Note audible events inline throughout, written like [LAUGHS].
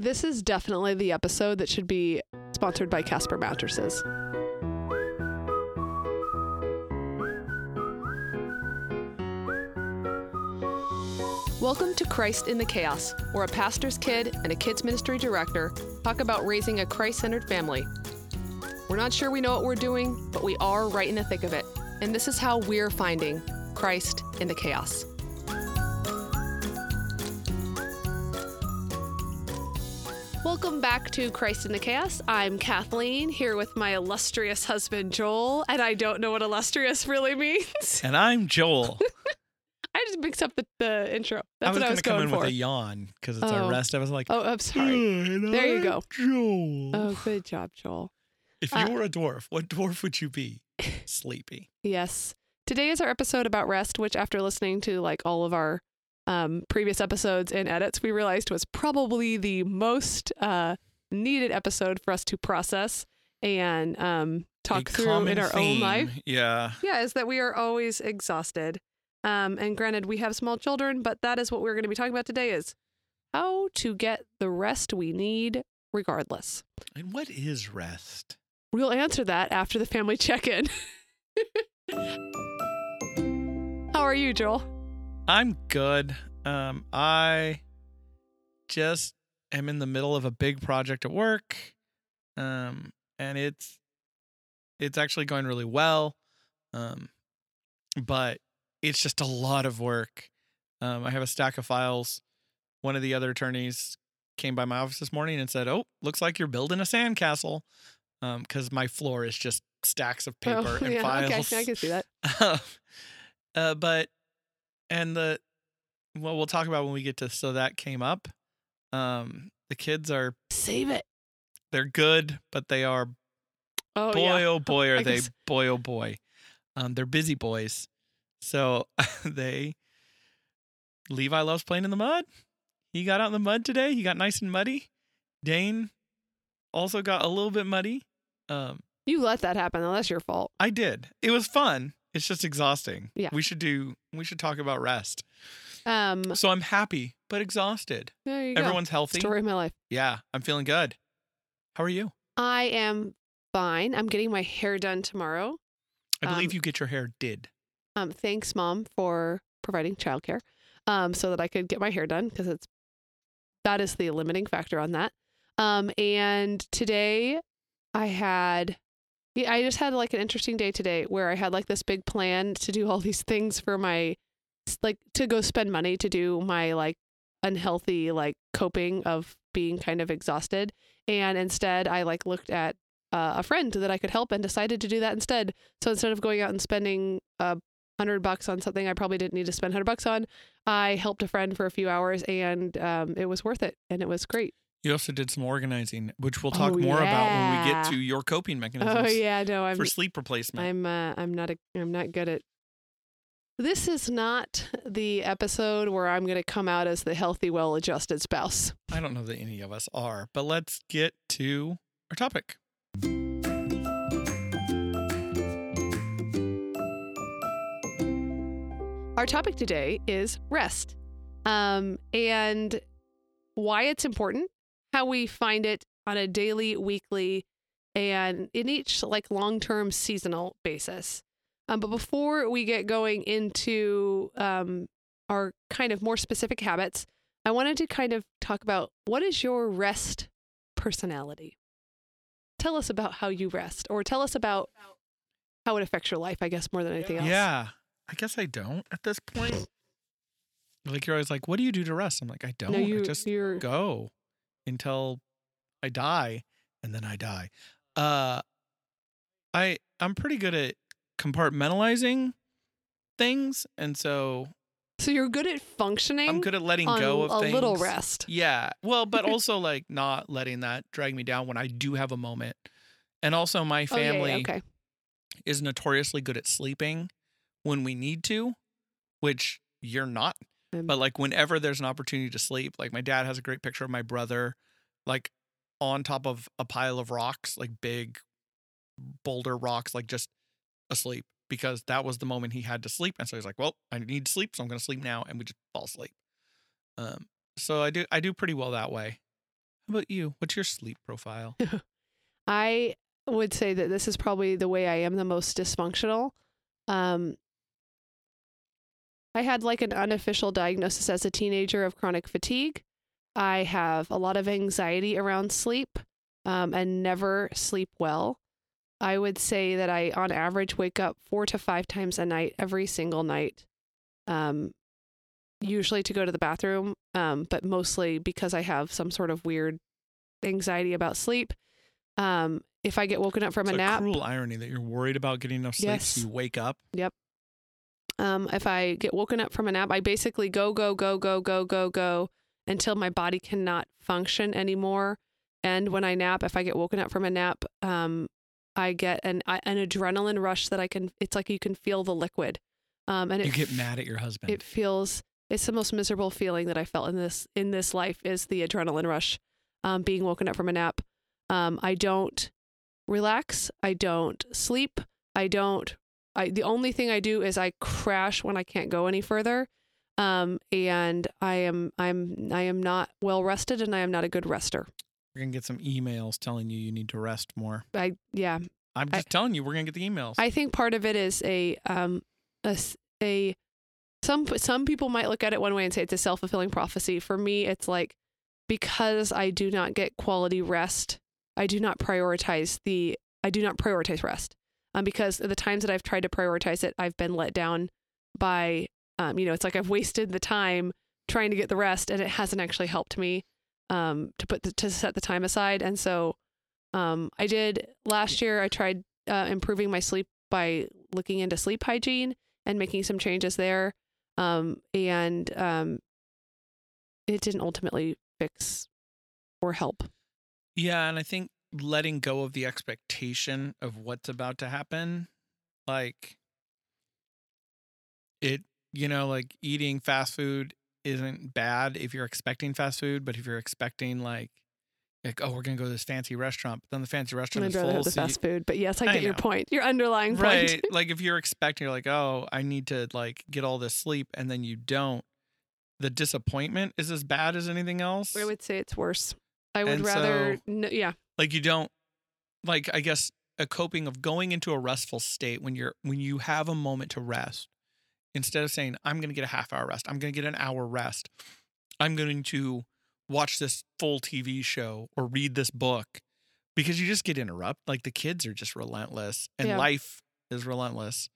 This is definitely the episode that should be sponsored by Casper Mattresses. Welcome to Christ in the Chaos, where a pastor's kid and a kids ministry director talk about raising a Christ centered family. We're not sure we know what we're doing, but we are right in the thick of it. And this is how we're finding Christ in the chaos. Welcome back to Christ in the Chaos. I'm Kathleen here with my illustrious husband Joel, and I don't know what illustrious really means. And I'm Joel. [LAUGHS] I just mixed up the, the intro. That's I was what I going was to come going in for. with a yawn because it's Oh. our rest. I was like, oh, I'm sorry. "Good, There you go. Joel. Oh, good job, Joel. if uh, you were a dwarf, what dwarf would you be? [LAUGHS] Sleepy. Yes. Today is our episode about rest, which after listening to like all of our um, previous episodes and edits, we realized was probably the most uh, needed episode for us to process and um, talk A through in our own life. Yeah. Yeah, is that we are always exhausted. Um, and granted, we have small children, but that is what we're going to be talking about today is how to get the rest we need regardless. And what is rest? We'll answer that after the family check-in. [LAUGHS] how are you, Joel? I'm good. Um, I just am in the middle of a big project at work. Um, and it's it's actually going really well. Um, but it's just a lot of work. Um, I have a stack of files. One of the other attorneys came by my office this morning and said, "Oh, looks like you're building a sandcastle." Um, because my floor is just stacks of paper Oh, and yeah, files. Okay, I can see that. [LAUGHS] uh, but and the well, we'll talk about when we get to so that came up. Um, the kids are Save it. they're good, but they are Oh boy yeah. oh boy [LAUGHS] are can they s- boy oh boy. Um, they're busy boys, so [LAUGHS] they. Levi loves playing in the mud. He got out in the mud today. He got nice and muddy. Dane also got a little bit muddy. Um, You let that happen. though. That's your fault. I did. It was fun. It's just exhausting. Yeah. We should do. We should talk about rest. Um, So I'm happy but exhausted. there you go. Everyone's healthy. Story of my life. Yeah, I'm feeling good. How are you? I am fine. I'm getting my hair done tomorrow. I believe Um, you get your hair did. Um, thanks, mom, for providing childcare, um, so that I could get my hair done because it's that is the limiting factor on that. Um, and today I had, yeah, I just had like an interesting day today where I had like this big plan to do all these things for my, like to go spend money to do my like unhealthy like coping of being kind of exhausted, and instead I like looked at uh, a friend that I could help and decided to do that instead. So instead of going out and spending a hundred bucks on something I probably didn't need to spend hundred bucks on, I helped a friend for a few hours and um, it was worth it and it was great. You also did some organizing, which we'll Oh, talk more about when we get to your coping mechanisms Oh yeah, no, I'm for sleep replacement. I'm uh, I'm not a I'm not good at. This is not the episode where I'm going to come out as the healthy, well-adjusted spouse. I don't know that any of us are, but let's get to our topic. Our topic today is rest, um, and why it's important, how we find it on a daily, weekly, and in each like long-term seasonal basis. Um, but before we get going into um, our kind of more specific habits, I wanted to kind of talk about what is your rest personality. Tell us about how you rest, or tell us about how it affects your life. I guess more than anything else. Yeah, I guess I don't at this point. Like you're always like, "What do you do to rest?" I'm like, "I don't. No, you I just go until I die, and then I die." Uh, I I'm pretty good at compartmentalizing things, and so so you're good at functioning. I'm good at letting go of a things. little rest. Yeah. Well, but [LAUGHS] also like not letting that drag me down when I do have a moment. And also my Oh, yeah, yeah, family okay. is notoriously good at sleeping when we need to, which you're not. Um, But like whenever there's an opportunity to sleep, like my dad has a great picture of my brother like on top of a pile of rocks, like big boulder rocks, like just asleep because that was the moment he had to sleep. And so he's like, Well, I need to sleep, so I'm gonna sleep now, and we just fall asleep. Um so I do I do pretty well that way. How about you? What's your sleep profile? [LAUGHS] I would say that this is probably the way I am the most dysfunctional. Um, I had like an unofficial diagnosis as a teenager of chronic fatigue. I have a lot of anxiety around sleep um, and never sleep well. I would say that I, on average, wake up four to five times a night, every single night. Um, usually to go to the bathroom, um, but mostly because I have some sort of weird anxiety about sleep. Um, if I get woken up from a nap, it's a nap, cruel irony that you're worried about getting enough sleep so Yes. you wake up. Um, if I get woken up from a nap, I basically go, go, go, go, go, go, go until my body cannot function anymore. And when I nap, if I get woken up from a nap, um, I get an an adrenaline rush that I can. It's like you can feel the liquid, um, and it You get mad at your husband. It feels. It's the most miserable feeling that I felt in this in this life is the adrenaline rush, um, being woken up from a nap. Um, I don't relax. I don't sleep. I don't. I the only thing I do is I crash when I can't go any further. Um, and I am I'm I am not well rested, and I am not a good rester. We're gonna get some emails telling you you need to rest more. I yeah. I'm I- just telling you, we're gonna get the emails. I think part of it is a um a, a- some some people might look at it one way and say it's a self fulfilling prophecy. For me, it's like because I do not get quality rest, I do not prioritize the I do not prioritize rest. Um, because the times that I've tried to prioritize it, I've been let down by um, you know, it's like I've [LAUGHS] wasted the time trying to get the rest, and it hasn't actually helped me um to put the, to set the time aside. And so um, I did last year. I tried uh, improving my sleep by looking into sleep hygiene and making some changes there. Um, and um, it didn't ultimately fix or help. yeah, and I think letting go of the expectation of what's about to happen, like it, you know, like eating fast food isn't bad if you're expecting fast food, but if you're expecting like like oh we're gonna go to this fancy restaurant, but then the fancy restaurant I'd is rather full, have the so you- food, but yes, I I get your know. point. Your underlying point. right like if you're expecting you're like oh i need to like get all this sleep and then you don't the disappointment is as bad as anything else I would say it's worse. I would And rather, so- no, yeah, like you don't like i guess a coping of going into a restful state when you're when you have a moment to rest instead of saying i'm going to get a half hour rest. I'm going to get an hour rest. I'm going to watch this full tv show or read this book because you just get interrupted like the kids are just relentless and Yeah. life is relentless.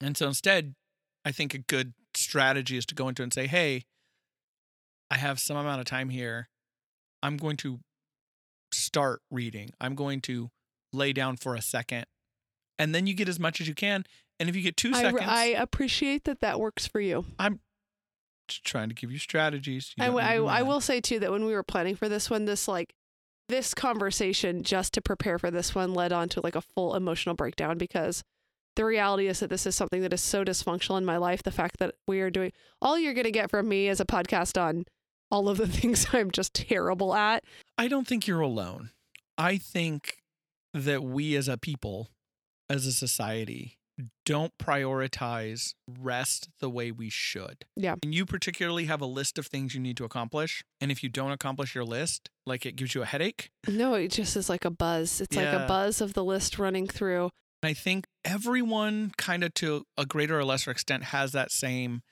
And so instead i think a good strategy is to go into and say hey i have some amount of time here. I'm going to start reading. I'm going to lay down for a second. And then you get as much as you can. And if you get two I, seconds, I appreciate that that works for you. I'm trying to give you strategies. You I, don't w- need I, I will say too that when we were planning for this one, this like this conversation just to prepare for this one led on to like a full emotional breakdown because the reality is that this is something that is so dysfunctional in my life. The fact that we are doing all you're going to get from me is a podcast on all of the [LAUGHS] things I'm just terrible at. I don't think you're alone. I think that we as a people, as a society, don't prioritize rest the way we should. Yeah. And you particularly have a list of things you need to accomplish. And if you don't accomplish your list, like it gives you a headache. No, it just is like a buzz. It's like a buzz of the list running through. And I think everyone, kind of to a greater or lesser extent, has that same.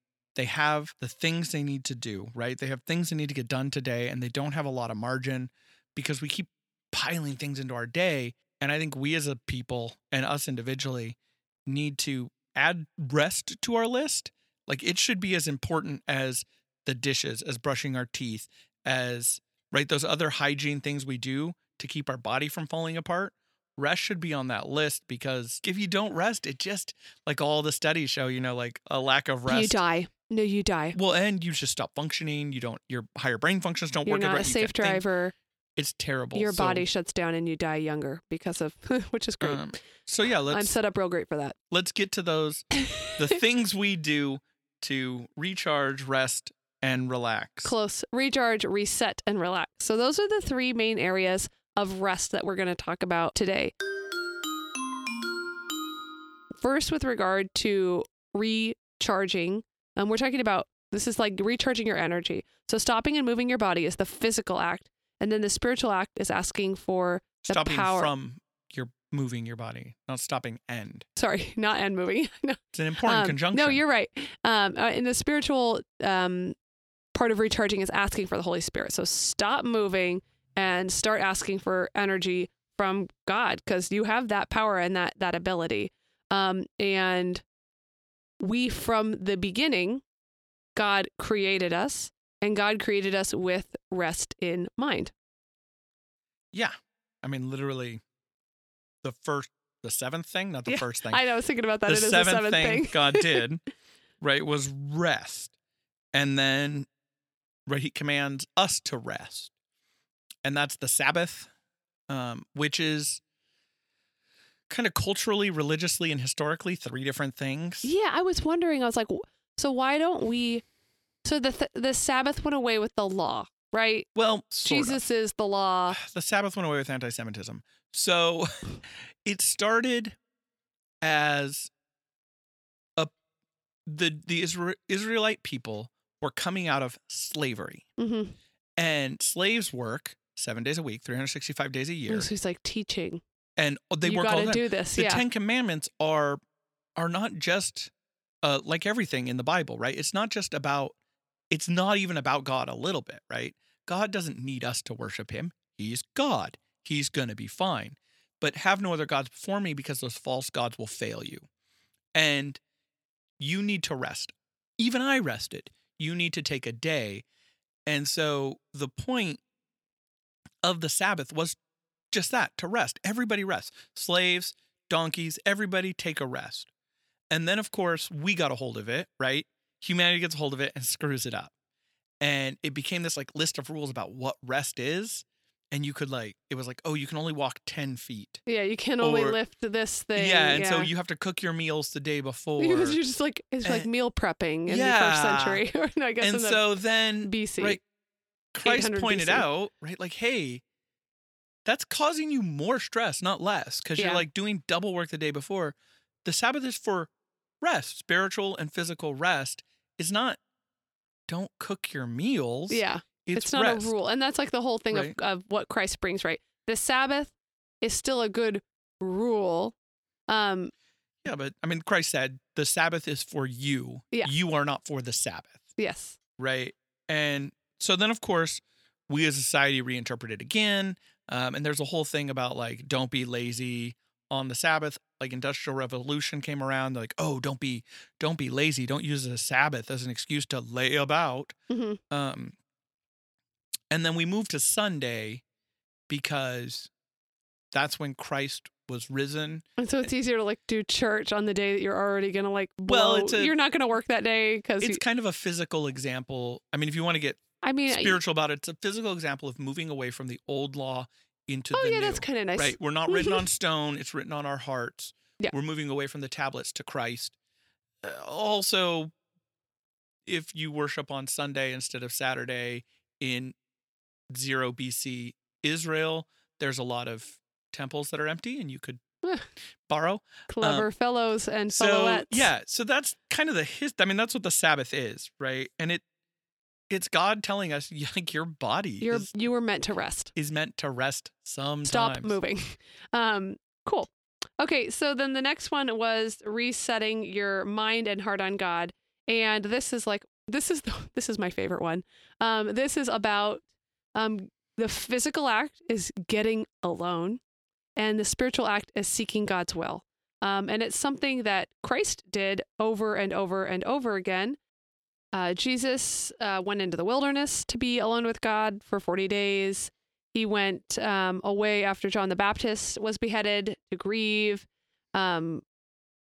They have the things they need to do, right? They have things they need to get done today, and they don't have a lot of margin because we keep piling things into our day. And I think we as a people and us individually need to add rest to our list. Like it should be as important as the dishes, as brushing our teeth, as right those other hygiene things we do to keep our body from falling apart rest should be on that list because if you don't rest, it just like all the studies show, you know, like a lack of rest. You die. No, you die. Well, and you just stop functioning. You don't. Your higher brain functions don't You're work. not right. a you safe can't think. driver. It's terrible. Your So, body shuts down and you die younger because of, [LAUGHS] which is great. Um, so yeah, I'm set up real great for that. let's get to those the [LAUGHS] things we do to recharge, rest, and relax. Close, recharge, reset, and relax. So, those are the three main areas of rest that we're going to talk about today. First, with regard to recharging, um, we're talking about this is like recharging your energy. So, stopping and moving your body is the physical act And then the spiritual act is asking for the stopping power. from your moving your body, not stopping end. Sorry, [LAUGHS] not and moving. [LAUGHS] no, It's an important Um, conjunction. No, you're right. Um, uh, in the spiritual um, part of recharging is asking for the Holy Spirit. So stop moving and start asking for energy from God because you have that power and that that ability. Um, and we, from the beginning, God created us, and God created us with rest in mind. Yeah. I mean, literally, the first, the seventh thing, not the Yeah, first thing. I know. I was thinking about that. the it is seventh, the seventh thing, thing. God [LAUGHS] did, right, was rest. And then, right, he commands us to rest. And that's the Sabbath, um, which is kind of culturally, religiously, and historically three different things. Yeah, I was wondering. I was like, so why don't we? So the th- the Sabbath went away with the law, right? Well, sort of. Jesus is the law. [SIGHS] the Sabbath went away with anti Semitism. So [LAUGHS] it started as a the the Isra- Israelite people were coming out of slavery. hmm And slaves work seven days a week, 365 days a year. So he's like teaching. And they you work all the time. do this. The yeah. Ten Commandments are are not just uh, like everything in the Bible, right? It's not just about it's not even about God a little bit, right? God doesn't need us to worship him. He's God. He's going to be fine. But have no other gods before me because those false gods will fail you. And you need to rest. Even I rested. You need to take a day. And so the point of the Sabbath was just that to rest. Everybody rest. Slaves, donkeys, everybody take a rest. And then, of course, we got a hold of it, right? Humanity gets a hold of it and screws it up. And it became this like list of rules about what rest is. And you could like, it was like, oh, you can only walk 10 feet. yeah, you can only or- lift this thing. yeah. And so you have to cook your meals the day [LAUGHS] before. Because you're just like it's like meal prepping in Yeah. the first century, [LAUGHS] no, I guess and in the so then BC. right, Christ pointed BC. out, right, like, hey, that's causing you more stress, not less, because Yeah. you're like doing double work the day before. The Sabbath is for rest, spiritual and physical rest. Is not don't cook your meals. Yeah, it's, it's, not rest. a rule, and that's like the whole thing Right. of, of what Christ brings. Right, the Sabbath is still a good rule. Um, Yeah, but I mean, Christ said the Sabbath is for you. Yeah. You are not for the Sabbath. yes, right? And so then, of course, we as a society reinterpret it again. Um, and there's a whole thing about like, don't be lazy on the Sabbath. Like Industrial Revolution came around, like, oh, don't be, don't be lazy. Don't use the Sabbath as an excuse to lay about. hmm Um, and then we moved to Sunday because that's when Christ was risen. and so it's easier to like do church on the day that you're already gonna like. Well, it's a- you're not gonna work that day because It's kind of a physical example. I mean, if you want to get I mean, spiritual about it, it's a physical example of moving away from the old law into oh the yeah, new. that's kind of nice. Right. We're not written on stone, it's written on our hearts. Yeah. We're moving away from the tablets to Christ. Uh, also, if you worship on Sunday instead of Saturday in 0 BC Israel, there's a lot of temples that are empty and you could borrow. Clever fellows and Um, So, fellowettes. yeah, so that's kind of the his I mean that's what the Sabbath is, right? And it it's God telling us [LAUGHS] like your body you're is, you were meant to rest. is meant to rest sometimes. Stop moving. [LAUGHS] Um, cool. Okay, so then the next one was resetting your mind and heart on God, and this is like this is the, [LAUGHS] this is my favorite one. Um, this is about um the physical act is getting alone, and the spiritual act is seeking God's will. Um, and it's something that Christ did over and over and over again. Uh, Jesus uh, went into the wilderness to be alone with God for 40 days. He went um, away after John the Baptist was beheaded to grieve. Um,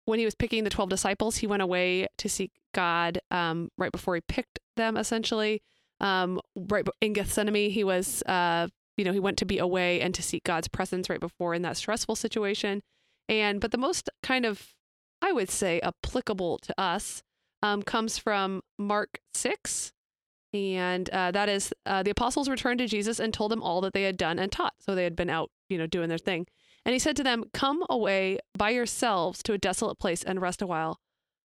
when he was picking the 12 disciples, he went away to seek God um, right before he picked them, essentially. Um, right in Gethsemane, he was, uh, you know, he went to be away and to seek God's presence right before in that stressful situation. And, but the most kind of, I would say, applicable to us um, comes from Mark 6. And uh, that is uh, the apostles returned to Jesus and told him all that they had done and taught. So they had been out, you know, doing their thing. And he said to them, Come away by yourselves to a desolate place and rest a while.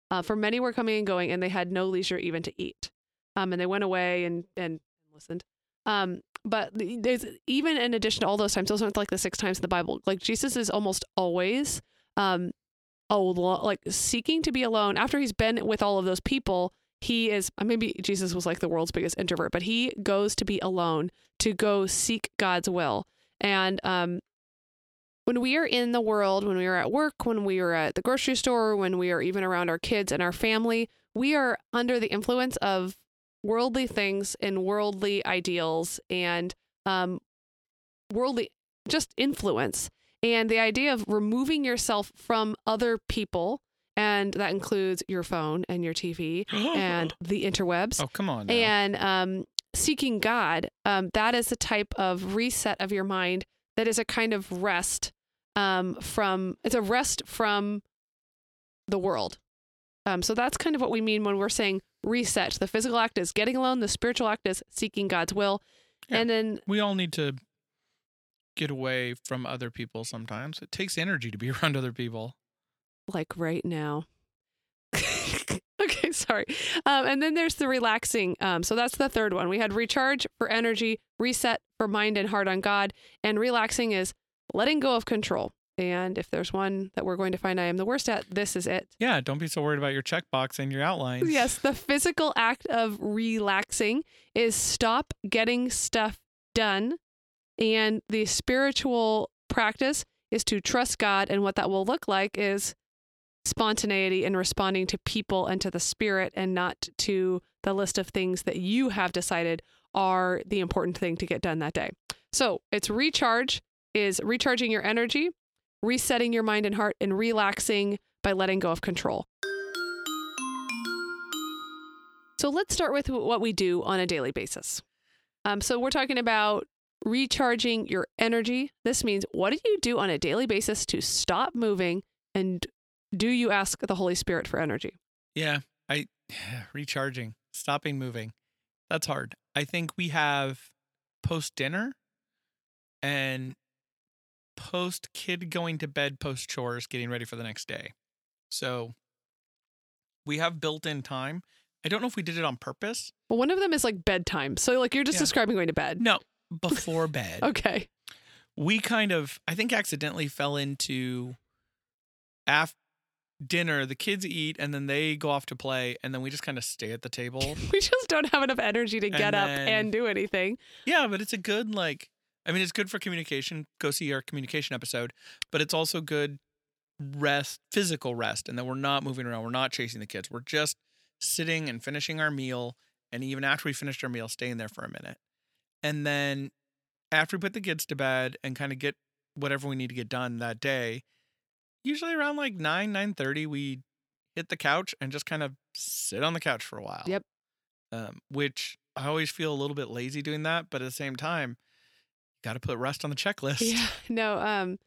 Uh, for many were coming and going, and they had no leisure even to eat. Um, and they went away and, and listened. Um, but there's even in addition to all those times, those aren't like the six times in the Bible. Like Jesus is almost always um alo- like seeking to be alone after he's been with all of those people. He is maybe Jesus was like the world's biggest introvert, but he goes to be alone to go seek God's will. And um when we are in the world, when we are at work, when we are at the grocery store, when we are even around our kids and our family, we are under the influence of worldly things and worldly ideals and um, worldly just influence. And the idea of removing yourself from other people, and that includes your phone and your TV and the interwebs, oh, come on. now. and um, seeking God, um, that is a type of reset of your mind that is a kind of rest um, from, it's a rest from the world. Um, so that's kind of what we mean when we're saying reset. The physical act is getting alone, the spiritual act is seeking God's will. Yeah. And then, we all need to get away from other people sometimes. It takes energy to be [LAUGHS] around other people. like right now. [LAUGHS] okay, sorry. Um, and then there's the relaxing. Um, so that's the third one. We had recharge for energy, reset for mind and heart on God, and relaxing is letting go of control. And if there's one that we're going to find I am the worst at, this is it. Yeah, don't be so worried about your checkbox and your outlines. Yes, the physical act of relaxing is stop getting stuff done. And the spiritual practice is to trust God. And what that will look like is spontaneity and responding to people and to the spirit and not to the list of things that you have decided are the important thing to get done that day. So it's recharge is recharging your energy, resetting your mind and heart, and relaxing by letting go of control. So let's start with what we do on a daily basis. Um, so we're talking about recharging your energy. This means what do you do on a daily basis to stop moving and do you ask the Holy Spirit for energy? Yeah, I recharging, stopping moving. That's hard. I think we have post dinner and post kid going to bed, post chores, getting ready for the next day. So we have built in time. I don't know if we did it on purpose. Well, one of them is like bedtime. So like you're just Yeah. describing going to bed. No, before bed. Okay. we kind of i think accidentally fell into after dinner the kids eat and then they go off to play and then we just kind of stay at the table [LAUGHS] We just don't have enough energy to get up and do anything. yeah but it's a good like i mean it's good for communication go see our communication episode but it's also good rest physical rest and that we're not moving around we're not chasing the kids we're just sitting and finishing our meal and even after we finished our meal staying there for a minute and then after we put the kids to bed and kind of get whatever we need to get done that day usually around like 9 9.30 we hit the couch and just kind of sit on the couch for a while Yep. um, which i always feel a little bit lazy doing that but at the same time got to put rest on the [LAUGHS] checklist Yeah. No, um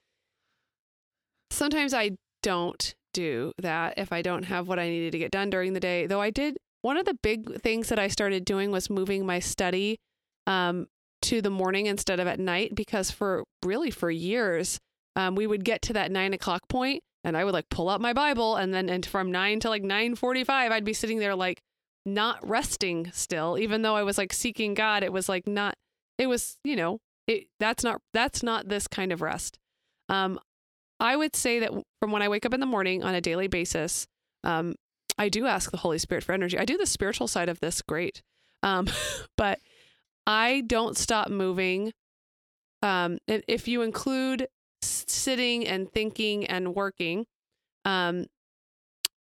sometimes I don't do that if I don't have what I needed to get done during the day. Though I did one of the big things that I started doing was moving my study um to the morning instead of at night because for really for years um, we would get to that nine o'clock point and I would like pull out my Bible and then and from nine to like nine forty five I'd be sitting there like not resting still even though I was like seeking God it was like not it was you know it that's not that's not this kind of rest. Um I would say that from when I wake up in the morning on a daily basis um I do ask the Holy Spirit for energy. I do the spiritual side of this great um [LAUGHS] but I don't stop moving um if you include sitting and thinking and working um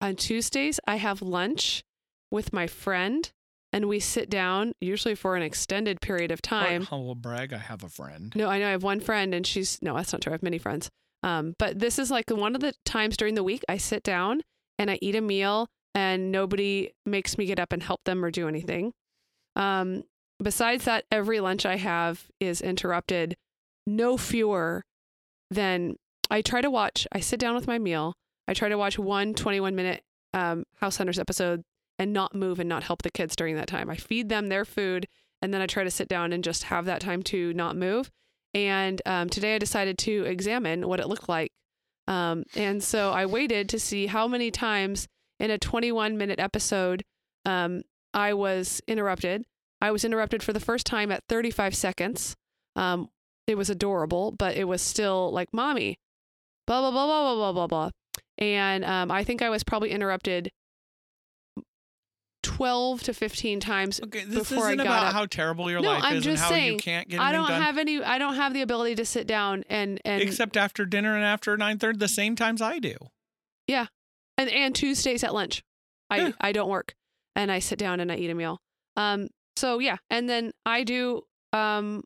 on Tuesdays I have lunch with my friend and we sit down usually for an extended period of time humble brag i have a friend no, I know I have one friend and she's no, that's not true. I have many friends. Um, but this is like one of the times during the week I sit down and I eat a meal and nobody makes me get up and help them or do anything. Um, besides that, every lunch I have is interrupted no fewer than I try to watch. I sit down with my meal. I try to watch one 21 minute um, House Hunters episode and not move and not help the kids during that time. I feed them their food and then I try to sit down and just have that time to not move. And um, today I decided to examine what it looked like. Um, and so I waited to see how many times in a 21 minute episode um, I was interrupted. I was interrupted for the first time at 35 seconds. Um, it was adorable, but it was still like, mommy, blah, blah, blah, blah, blah, blah, blah, blah. And um, I think I was probably interrupted 12 to 15 times. Okay, this before I isn't got about up- how terrible your No, life I'm is and just how you saying, can't get I don't done. have any, I don't have the ability to sit down and, and, except after dinner and after 9.30 the same times I do. Yeah. And, and Tuesdays at lunch. I, Yeah. I don't work and I sit down and I eat a meal. Um, so yeah. And then I do, um,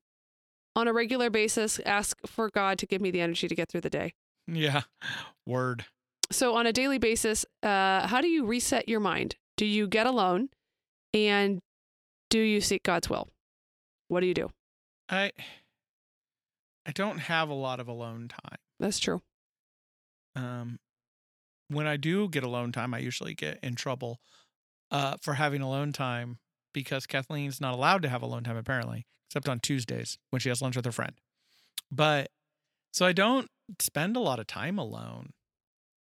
on a regular basis, ask for God to give me the energy to get through the day. Yeah. [SIGHS] Word. so on a daily basis, uh, how do you reset your mind? Do you get alone and do you seek God's will? What do you do? I I don't have a lot of alone time. That's true. Um when I do get alone time, I usually get in trouble uh for having alone time because Kathleen's not allowed to have alone time apparently, except on Tuesdays when she has lunch with her friend. But so I don't spend a lot of time alone.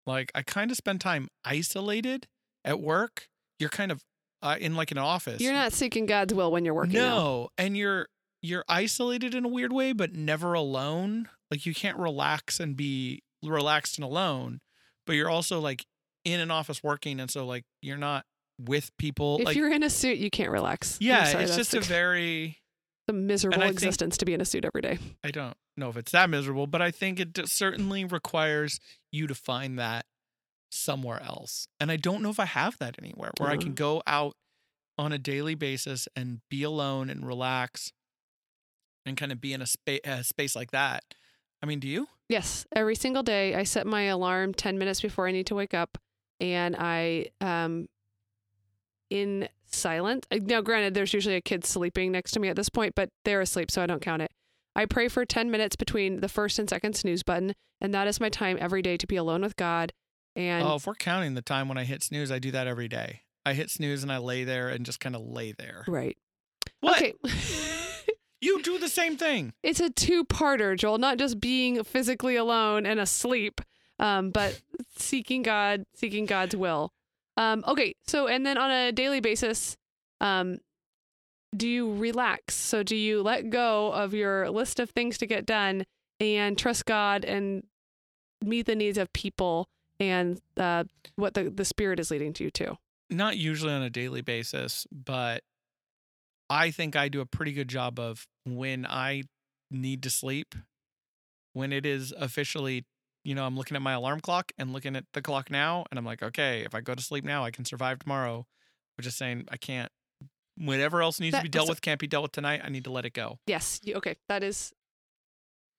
Like I kind of spend time isolated at work. You're kind of uh, in like an office. You're not seeking God's will when you're working. No, and you're you're isolated in a weird way, but never alone. Like you can't relax and be relaxed and alone, but you're also like in an office working, and so like you're not with people. If like you're in a suit, you can't relax. Yeah, sorry, it's just a very [LAUGHS] a miserable I think- existence to be in a suit every day. I don't know if it's that miserable, but I think it d- certainly requires you to find that somewhere else. And I don't know if I have that anywhere where I can Mm. go out on a daily basis and be alone and relax and kind of be in a, spa- a space like that. I mean, do you? Yes, every single day I set my alarm 10 minutes before I need to wake up and I um in silent. uh, Now granted there's usually a kid sleeping next to me at this point, but they're asleep so I don't count it. I pray for 10 minutes between the first and second snooze button and that is my time every day to be alone with God and oh, if we're counting the time when I hit snooze, I do that every day. I hit snooze and I lay there and just kind of lay there. right. What? Okay. [LAUGHS] You do the same thing. [LAUGHS] it's a two-parter, Joel, not just being physically alone and asleep, um, but seeking God, seeking God's will. Um, okay, so and then on a daily basis, um, do you relax? So do you let go of your list of things to get done and trust God and meet the needs of people and uh, what the, the Spirit is leading to you to? not usually on a daily basis, but I think I do a pretty good job of when I need to sleep, when it is officially, you know, I'm looking at my alarm clock and looking at the clock now, and I'm like, okay, if I go to sleep now, I can survive tomorrow. We're just saying I can't. Whatever else needs to be dealt with can't be dealt with tonight. I need to let it go. Yes. Okay. That is,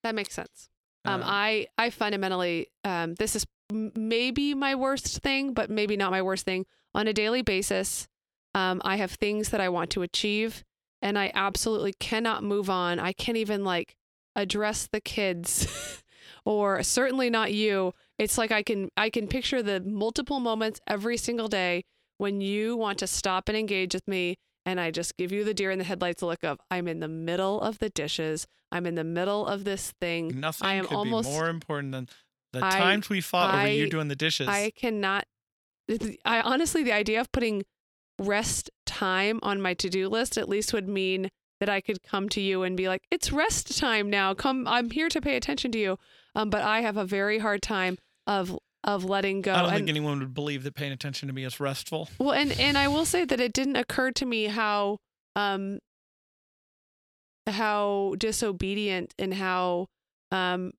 that makes sense. Um, Um, I I fundamentally um, this is maybe my worst thing, but maybe not my worst thing. On a daily basis, um, I have things that I want to achieve, and I absolutely cannot move on. I can't even like address the kids, [LAUGHS] or certainly not you. It's like I can I can picture the multiple moments every single day when you want to stop and engage with me and I just give you the deer in the headlights look of I'm in the middle of the dishes. I'm in the middle of this thing. Nothing I am could almost- be more important than the I- times we fought over you I- doing the dishes. I cannot. I honestly, the idea of putting rest time on my to do list at least would mean that I could come to you and be like, "It's rest time now. Come, I'm here to pay attention to you." Um, but I have a very hard time of of letting go. I don't and, think anyone would believe that paying attention to me is restful. well, and and I will say that it didn't occur to me how um how disobedient and how um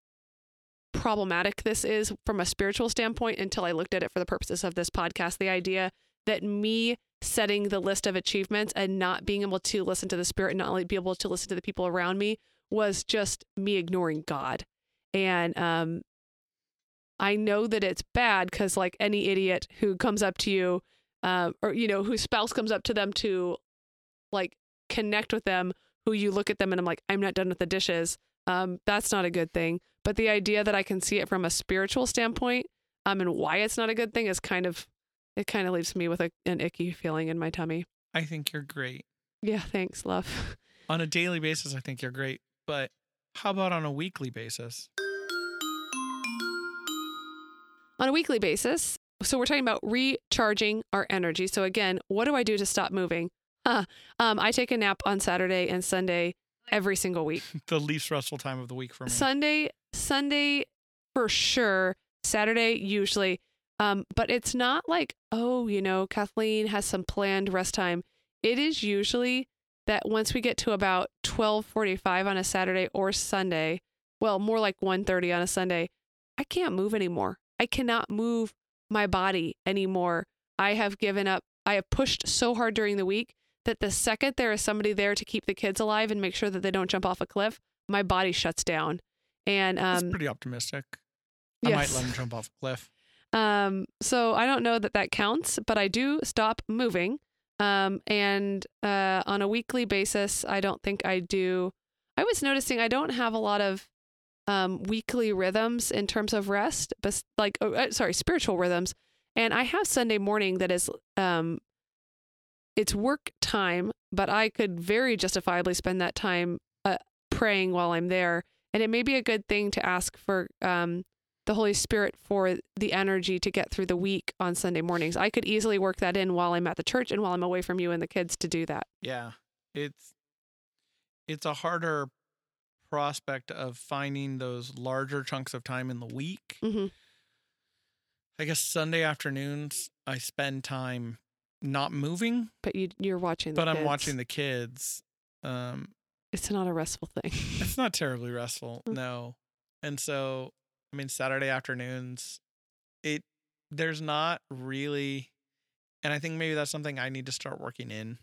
problematic this is from a spiritual standpoint until I looked at it for the purposes of this podcast. The idea that me setting the list of achievements and not being able to listen to the spirit and not only be able to listen to the people around me was just me ignoring God. And um I know that it's bad because like any idiot who comes up to you uh, or you know whose spouse comes up to them to like connect with them who you look at them and i'm like i'm not done with the dishes um, that's not a good thing but the idea that i can see it from a spiritual standpoint um, and why it's not a good thing is kind of it kind of leaves me with a, an icky feeling in my tummy I think you're great. yeah thanks love [LAUGHS] On a daily basis, I think you're great. But how about on a weekly basis? on a weekly basis so we're talking about recharging our energy so again what do i do to stop moving um, I take a nap on Saturday and Sunday every single week. [LAUGHS] the least stressful time of the week for me. Sunday, Sunday for sure. Saturday usually. Um, but it's not like, oh, you know, Kathleen has some planned rest time. It is usually that once we get to about 12:45 on a Saturday or Sunday, well, more like 1:30 on a Sunday, I can't move anymore. I cannot move my body anymore. I have given up. I have pushed so hard during the week that the second there is somebody there to keep the kids alive and make sure that they don't jump off a cliff, my body shuts down. And That's um, pretty optimistic. I might let them jump off a cliff. Um, so I don't know that that counts, but I do stop moving. Um, and uh, on a weekly basis, I don't think I do. I was noticing I don't have a lot of um, weekly rhythms in terms of rest, but like, oh, uh, sorry, spiritual rhythms. And I have Sunday morning that is, um, it's work time, but I could very justifiably spend that time uh, praying while I'm there. And it may be a good thing to ask for um, the Holy Spirit for the energy to get through the week on Sunday mornings. I could easily work that in while I'm at the church and while I'm away from you and the kids to do that. Yeah. It's it's a harder prospect of finding those larger chunks of time in the week. hmm I guess Sunday afternoons I spend time not moving, But you, you're watching. The but I'm watching the kids. Um It's not a restful thing. [LAUGHS] it's not terribly restful, Mm. no. And so, I mean, Saturday afternoons, it there's not really, and I think maybe that's something I need to start working in,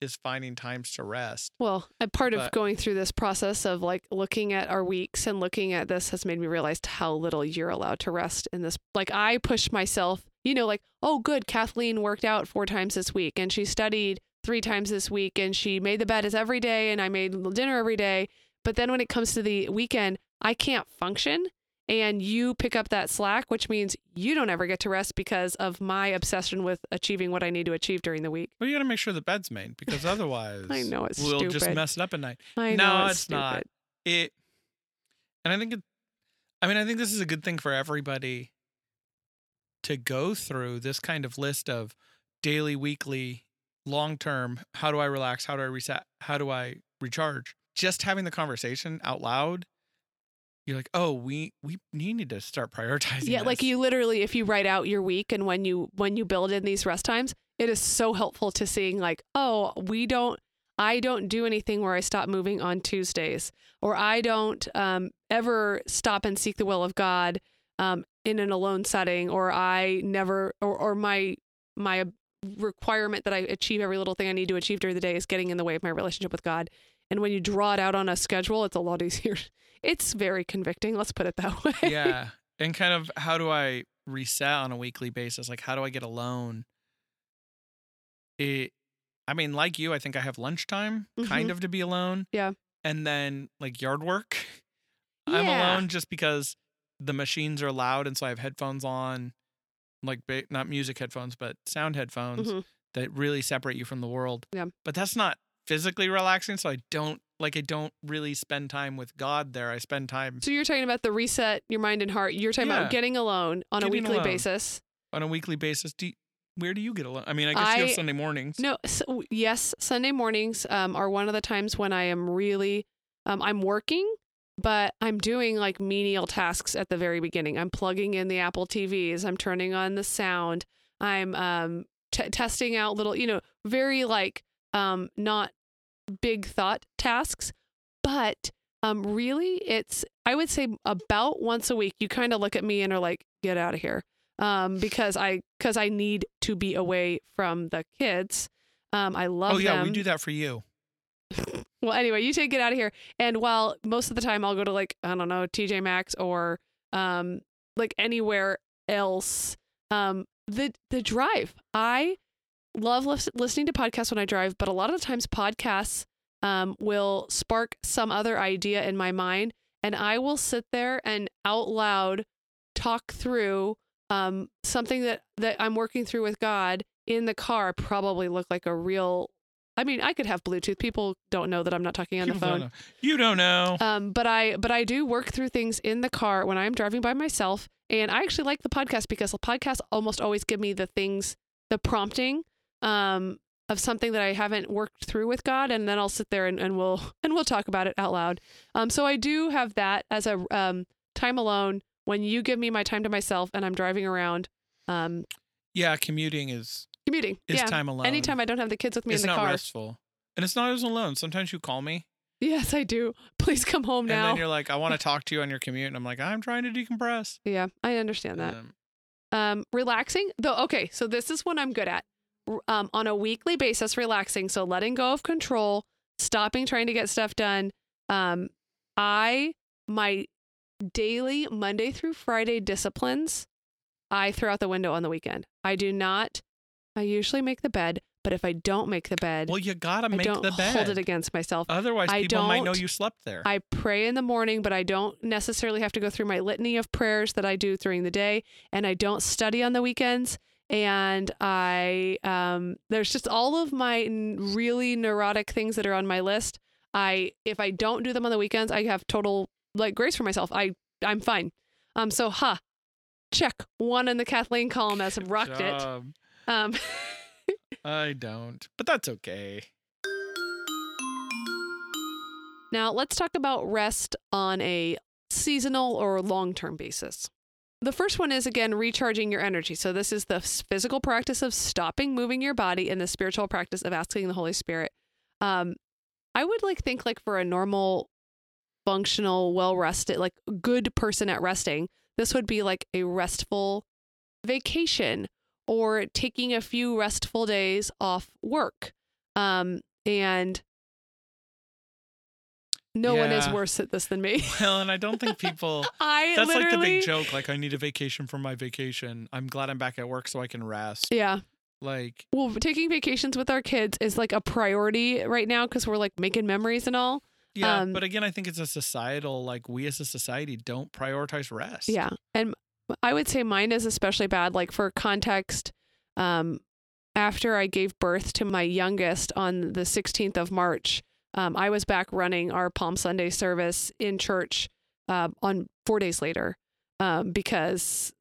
is finding times to rest. Well, a part of going through this process of like looking at our weeks and looking at this has made me realize how little you're allowed to rest in this. Like I push myself, you know, like, oh, good, Kathleen worked out four times this week and she studied three times this week and she made the bed as every day and I made dinner every day. But then when it comes to the weekend, I can't function. And you pick up that slack, which means you don't ever get to rest because of my obsession with achieving what I need to achieve during the week. Well, you got to make sure the bed's made because [LAUGHS] otherwise, I know it's we'll just mess it up at night. I No, know it's it's not. It, and I think it, I mean, I think this is a good thing for everybody to go through this kind of list of daily, weekly, long term. How do I relax? How do I reset? How do I recharge? Just having the conversation out loud, you're like, oh, we we need to start prioritizing. Yeah, like you literally, if you write out your week and when you when you build in these rest times, it is so helpful to seeing like, oh, we don't, I don't do anything where I stop moving on Tuesdays, or I don't um, ever stop and seek the will of God um, in an alone setting, or I never, or or my my requirement that I achieve every little thing I need to achieve during the day is getting in the way of my relationship with God. And when you draw it out on a schedule, it's a lot easier. [LAUGHS] It's very convicting. Let's put it that [LAUGHS] way. yeah, and kind of how do I reset on a weekly basis? Like, how do I get alone? It, I mean, like you, I think I have lunchtime kind Mhm. of to be alone. Yeah. and then like yard work, [LAUGHS] I'm alone just because the machines are loud, and so I have headphones on, like not music headphones, but sound headphones Mhm. that really separate you from the world. Yeah. but that's not physically relaxing, so I don't like. I don't really spend time with God there. I spend time So you're talking about the reset your mind and heart. You're talking Yeah. about getting alone on a weekly alone. basis. on a weekly basis. Do you- where do you get alone? I mean, I guess you have Sunday mornings. No, so, yes, Sunday mornings um, are one of the times when I am really um, I'm working, but I'm doing like menial tasks at the very beginning. I'm plugging in the Apple TVs. I'm turning on the sound. I'm um, t- testing out little, you know, very like um, not big thought tasks, but um, really, it's I would say about once a week. You kind of look at me and are like, "Get out of here," um, because I because I need to be away from the kids. Um, I love oh yeah, them. we do that for you. [LAUGHS] Well, anyway, you take it out of here. And while most of the time I'll go to like I don't know TJ Maxx or um like anywhere else, um the the drive I love lis- listening to podcasts when I drive, but a lot of the times podcasts um will spark some other idea in my mind, and I will sit there and out loud talk through um something that that I'm working through with God in the car. Probably look like a real. I mean, I could have Bluetooth. People don't know that I'm not talking on the People don't phone. know. You don't know. Um, but I but I do work through things in the car when I'm driving by myself, and I actually like the podcast because the podcasts almost always give me the things, the prompting, um, of something that I haven't worked through with God, and then I'll sit there and, and we'll [LAUGHS] and we'll talk about it out loud. Um, so I do have that as a um time alone when you give me my time to myself and I'm driving around, um, Yeah, commuting is commuting. is yeah, time alone. anytime I don't have the kids with me it's in the not car. restful, and it's not as alone. Sometimes you call me, Yes, I do. [LAUGHS] Please come home now. and then you're like, "I want to [LAUGHS] talk to you on your commute," and I'm like, "I'm trying to decompress." Yeah, I understand that. Um, Um, relaxing though. Okay, so this is what I'm good at. Um, on a weekly basis, relaxing. So letting go of control, stopping trying to get stuff done. Um, I my daily Monday through Friday disciplines, I throw out the window on the weekend. I do not. I usually make the bed, but if I don't make the bed, well, you gotta I make don't the bed. hold it against myself. Otherwise, I people might know you slept there. I pray in the morning, but I don't necessarily have to go through my litany of prayers that I do during the day, and I don't study on the weekends. And I, um, there's just all of my n- really neurotic things that are on my list. I, if I don't do them on the weekends, I have total like grace for myself. I, I'm fine. Um, so ha, check one in the Kathleen column as I've rocked it. Um, [LAUGHS] I don't, but that's okay. Now, let's talk about rest on a seasonal or long term basis. The first one is again recharging your energy. So, this is the physical practice of stopping moving your body and the spiritual practice of asking the Holy Spirit. Um, I would like think like for a normal, functional, well rested, like good person at resting, this would be like a restful vacation or taking a few restful days off work. Um, and no one is worse at this than me. [LAUGHS] Well, and I don't think people. [LAUGHS] I That's like the big joke. Like, I need a vacation from my vacation. I'm glad I'm back at work so I can rest. yeah. Like, Well, taking vacations with our kids is like a priority right now because we're like making memories and all. yeah. Um, but again, I think it's a societal. Like, we as a society don't prioritize rest. Yeah. And I would say mine is especially bad. Like for context, um, after I gave birth to my youngest on the 16th of March, um, I was back running our Palm Sunday service in church uh, on four days later um, because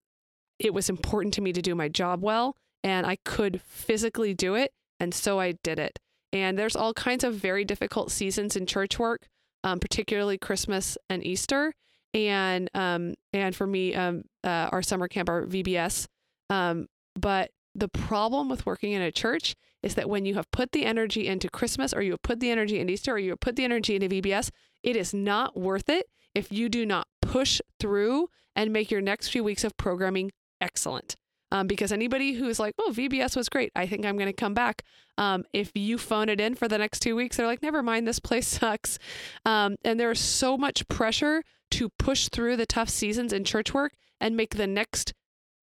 it was important to me to do my job well and I could physically do it. And so I did it. And there's all kinds of very difficult seasons in church work, um, particularly Christmas and Easter and um and for me um uh, our summer camp our VBS um but the problem with working in a church is that when you have put the energy into Christmas or you have put the energy into Easter or you have put the energy into VBS it is not worth it if you do not push through and make your next few weeks of programming excellent um, because anybody who's like, oh, VBS was great. I think I'm going to come back. Um, if you phone it in for the next two weeks, they're like, never mind, this place [LAUGHS] sucks. Um, and there's so much pressure to push through the tough seasons in church work and make the next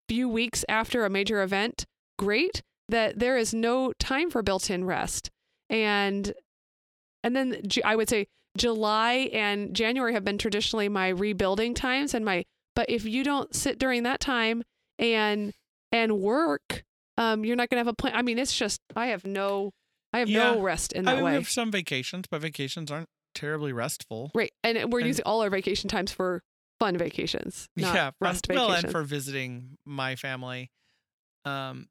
few weeks after a major event great that there is no time for built-in rest. And and then I would say July and January have been traditionally my rebuilding times and my but if you don't sit during that time and and work, um, you're not gonna have a plan. I mean, it's just I have no I have no rest in I that mean, we way. have some vacations, but vacations aren't terribly restful. Right. And we're And- using all our vacation times for fun vacations, not yeah, rest well, vacations. and for visiting my family. Um,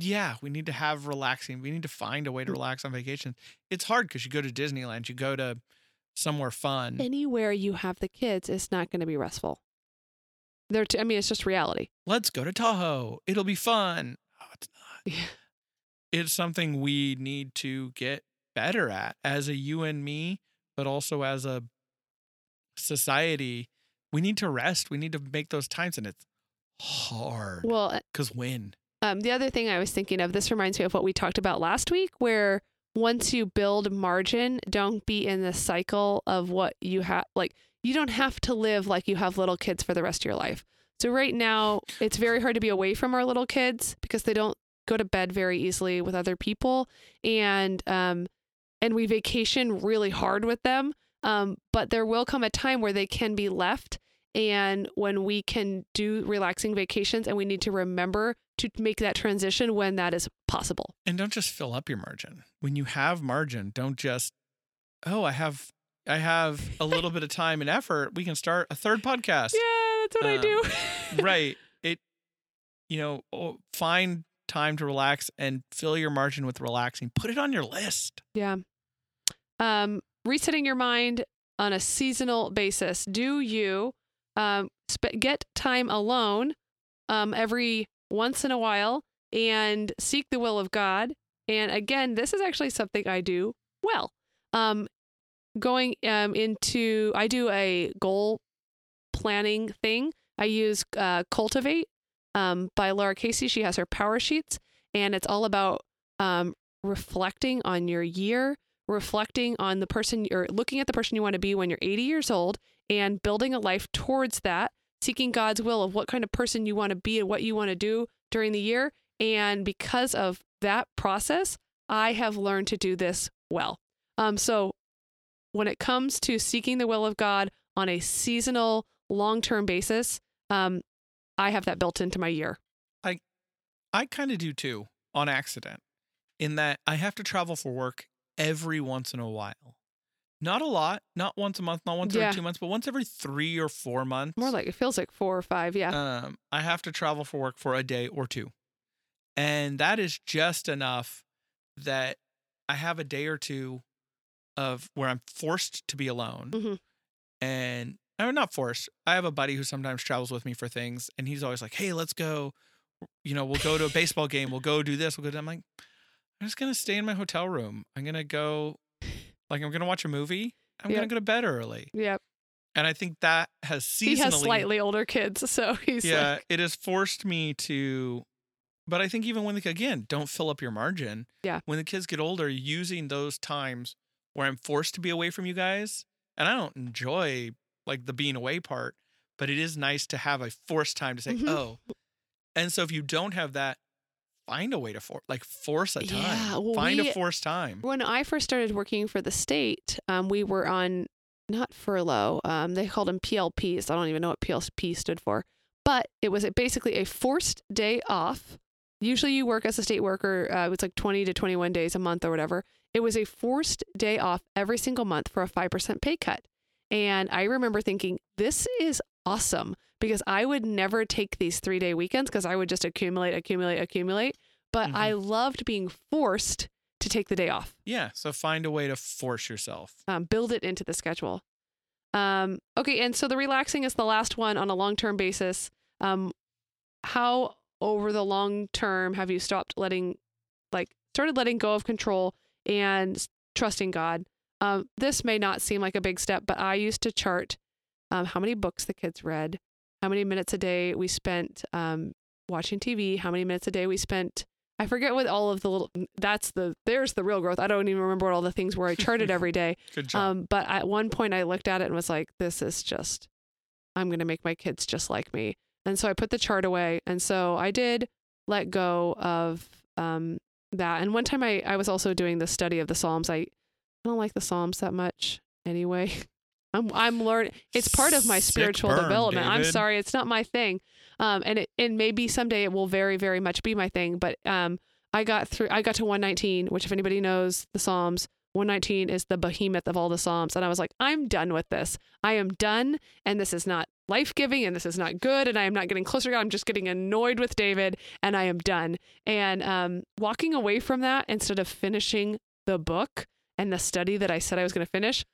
yeah, we need to have relaxing. We need to find a way to Mm. relax on vacation. It's hard because you go to Disneyland, you go to somewhere fun. Anywhere you have the kids it's not going to be restful. They're t- I mean, it's just reality. Let's go to Tahoe. It'll be fun. Oh, it's not. Yeah. It's something we need to get better at as a you and me, but also as a society. We need to rest. We need to make those times, and it's hard. Well, Because when? Um, the other thing I was thinking of, this reminds me of what we talked about last week, where once you build margin, don't be in the cycle of what you have. Like, you don't have to live like you have little kids for the rest of your life. So, right now, it's very hard to be away from our little kids because they don't go to bed very easily with other people. And, um, and we vacation really hard with them. Um, but there will come a time where they can be left. And when we can do relaxing vacations, and we need to remember to make that transition when that is possible. And don't just fill up your margin. When you have margin, don't just, oh, I have I have a little bit of time and effort. We can start a third podcast. Yeah, that's what I Um, do. right. It you know, oh, find time to relax and fill your margin with relaxing. Put it on your list. Yeah. Um, resetting your mind on a seasonal basis. Do you um, sp- get time alone um, every once in a while and seek the will of God? And again, this is actually something I do well. Um, going um, into, I do a goal planning thing. I use uh, Cultivate um, by Lara Casey. She has her power sheets, and it's all about um, reflecting on your year, reflecting on the person or looking at the person you want to be when you're 80 years old, and building a life towards that, seeking God's will of what kind of person you want to be and what you want to do during the year. And because of that process, I have learned to do this well. Um, so when it comes to seeking the will of God on a seasonal, long term basis, um, I have that built into my year. I I kind of do too on accident, in that I have to travel for work every once in a while. Not a lot, not once a month, not once Yeah. every two months, but once every three or four months. More like it feels like four or five. Yeah. um, I have to travel for work for a day or two. And that is just enough that I have a day or two of where I'm forced to be alone. Mhm. And I'm not forced. I have a buddy who sometimes travels with me for things, and he's always like, hey, let's go. You know, we'll go to a baseball game. We'll go do this. We'll go do I'm like, I'm just going to stay in my hotel room. I'm going to go, like, I'm to watch a movie. I'm Yep. to go to bed early. Yep. And I think that has seasonally He has slightly older kids, [LAUGHS] so he's yeah, like, it has forced me to. But I think even when the again, don't fill up your margin. Yeah. When the kids get older, using those times where I'm forced to be away from you guys, and I don't enjoy like the being away part, but it is nice to have a forced time to say, Mhm. oh. And so if you don't have that, find a way to for like force a time. Yeah, well, find we- a forced time. when I first started working for the state, um, we were on not furlough. Um, they called them PLPs. I don't even know what PLP stood for, but it was basically a forced day off. Usually, you work as a state worker. Uh, it's like 20 to 21 days a month or whatever. It was a forced day off every single month for a 5% pay cut. And I remember thinking, this is awesome because I would never take these three day weekends because I would just accumulate, accumulate, accumulate. But Mhm. I loved being forced to take the day off Yeah. So find a way to force yourself. um, build it into the schedule. Um, okay, and so the relaxing is the last one on a long term basis. Um, how over the long term have you stopped letting, like, started letting go of control and trusting God? Um, this may not seem like a big step, but I used to chart um, how many books the kids read, how many minutes a day we spent um, watching TV, how many minutes a day we spent. I forget what all of the little. That's the there's the real growth. I don't even remember what all the things were I charted every day. [LAUGHS] Good job. Um, but at one point, I looked at it and was like, "This is just, I'm gonna make my kids just like me." And so I put the chart away, and so I did let go of um, that. And one time, I I was also doing the study of the Psalms. I I don't like the Psalms that much anyway. [LAUGHS] I'm I'm learning. It's part of my Sick spiritual burn, development. I'm sorry, it's not my thing. Um, and it and maybe someday it will very very much be my thing. But um, I got through. I got to 119, which if anybody knows the Psalms, 119 is the behemoth of all the Psalms. And I was like, I'm done with this. I am done. And this is not life giving and this is not good. And I am not getting closer to God. I'm just getting annoyed with David and I am done. And um, walking away from that instead of finishing the book and the study that I said I was going to finish,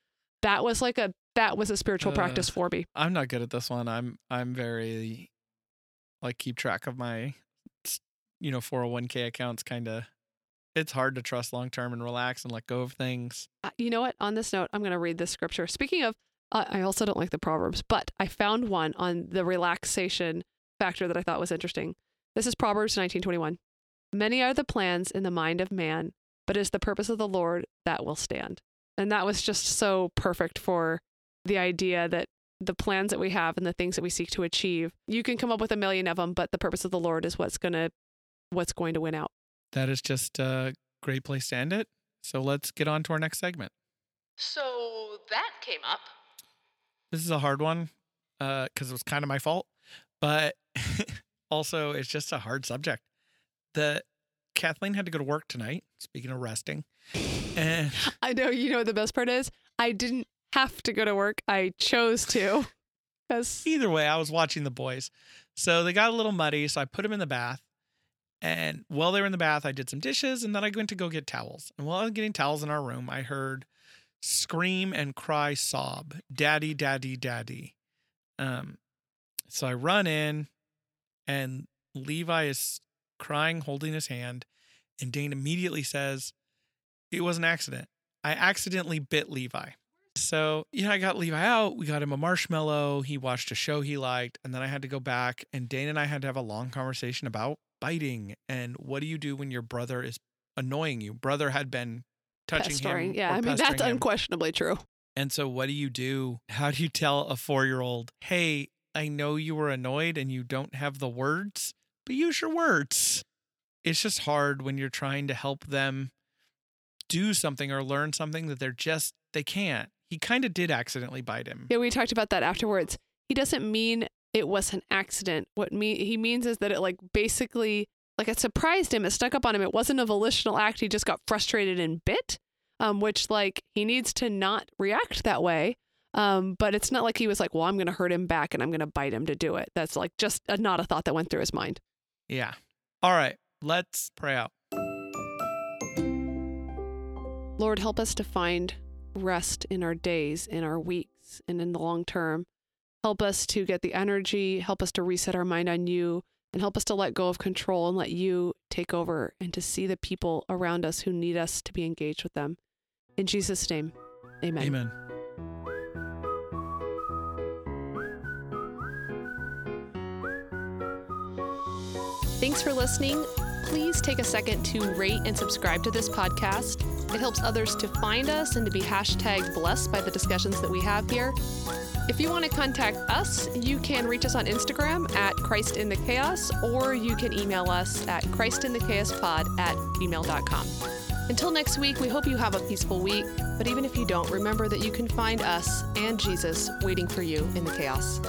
that was like a, that was a spiritual Uh, practice for me. I'm not good at this one. I'm I'm very like keep track of my you know 401k accounts kind of it's hard to trust long term and relax and let go of things. Uh, you know what? On this note, I'm going to read this scripture. Speaking of, uh, I also don't like the Proverbs, but I found one on the relaxation factor that I thought was interesting. This is Proverbs 19:21. Many are the plans in the mind of man, but it is the purpose of the Lord that will stand. And that was just so perfect for the idea that the plans that we have and the things that we seek to achieve, you can come up with a million of them, but the purpose of the Lord is what's going to what's going to win out. That is just a great place to end it. So let's get on to our next segment. So that came up. This is a hard one uh, because it was kind of my fault, but [LAUGHS] also it's just a hard subject. The Kathleen had to go to work tonight. Speaking of resting, and [LAUGHS] I know. You know what the best part is? I didn't have to go to work. I chose to. [LAUGHS] Either way, I was watching the boys. So they got a little muddy, so I put them in the bath. And while they were in the bath, I did some dishes and then I went to go get towels. And while I was getting towels in our room, I heard scream and cry sob, daddy, daddy, daddy. Um, so I run in and Levi is crying, holding his hand. And Dane immediately says, It was an accident. I accidentally bit Levi. So, you know, I got Levi out. We got him a marshmallow. He watched a show he liked. And then I had to go back, and Dane and I had to have a long conversation about biting and what do you do when your brother is annoying you? Brother had been touching Pestering. him. Yeah, I mean that's him. unquestionably true. And so, what do you do? How do you tell a four year old, hey, I know you were annoyed and you don't have the words, but use your words? It's just hard when you're trying to help them do something or learn something that they're just, they can't. He kind of did accidentally bite him. Yeah, we talked about that afterwards. He doesn't mean it was an accident. What me he means is that it like basically like it surprised him, it stuck up on him. It wasn't a volitional act. He just got frustrated and bit. Um, which like he needs to not react that way. Um, but it's not like he was like, well, I'm gonna hurt him back and I'm gonna bite him to do it. That's like just a, not a thought that went through his mind. Yeah. All right, let's pray out. Lord, help us to find rest in our days, in our weeks, and in the long term. Help us to get the energy, help us to reset our mind on you, and help us to let go of control and let you take over and to see the people around us who need us to be engaged with them. In Jesus' name, amen. Amen. Thanks for listening. Please take a second to rate and subscribe to this podcast. It helps others to find us and to be hashtag blessed by the discussions that we have here. If you want to contact us, you can reach us on Instagram at Christ in the Chaos, or you can email us at christinthechaospod at gmail.com. Until next week, we hope you have a peaceful week. But even if you don't, remember that you can find us and Jesus waiting for you in the chaos.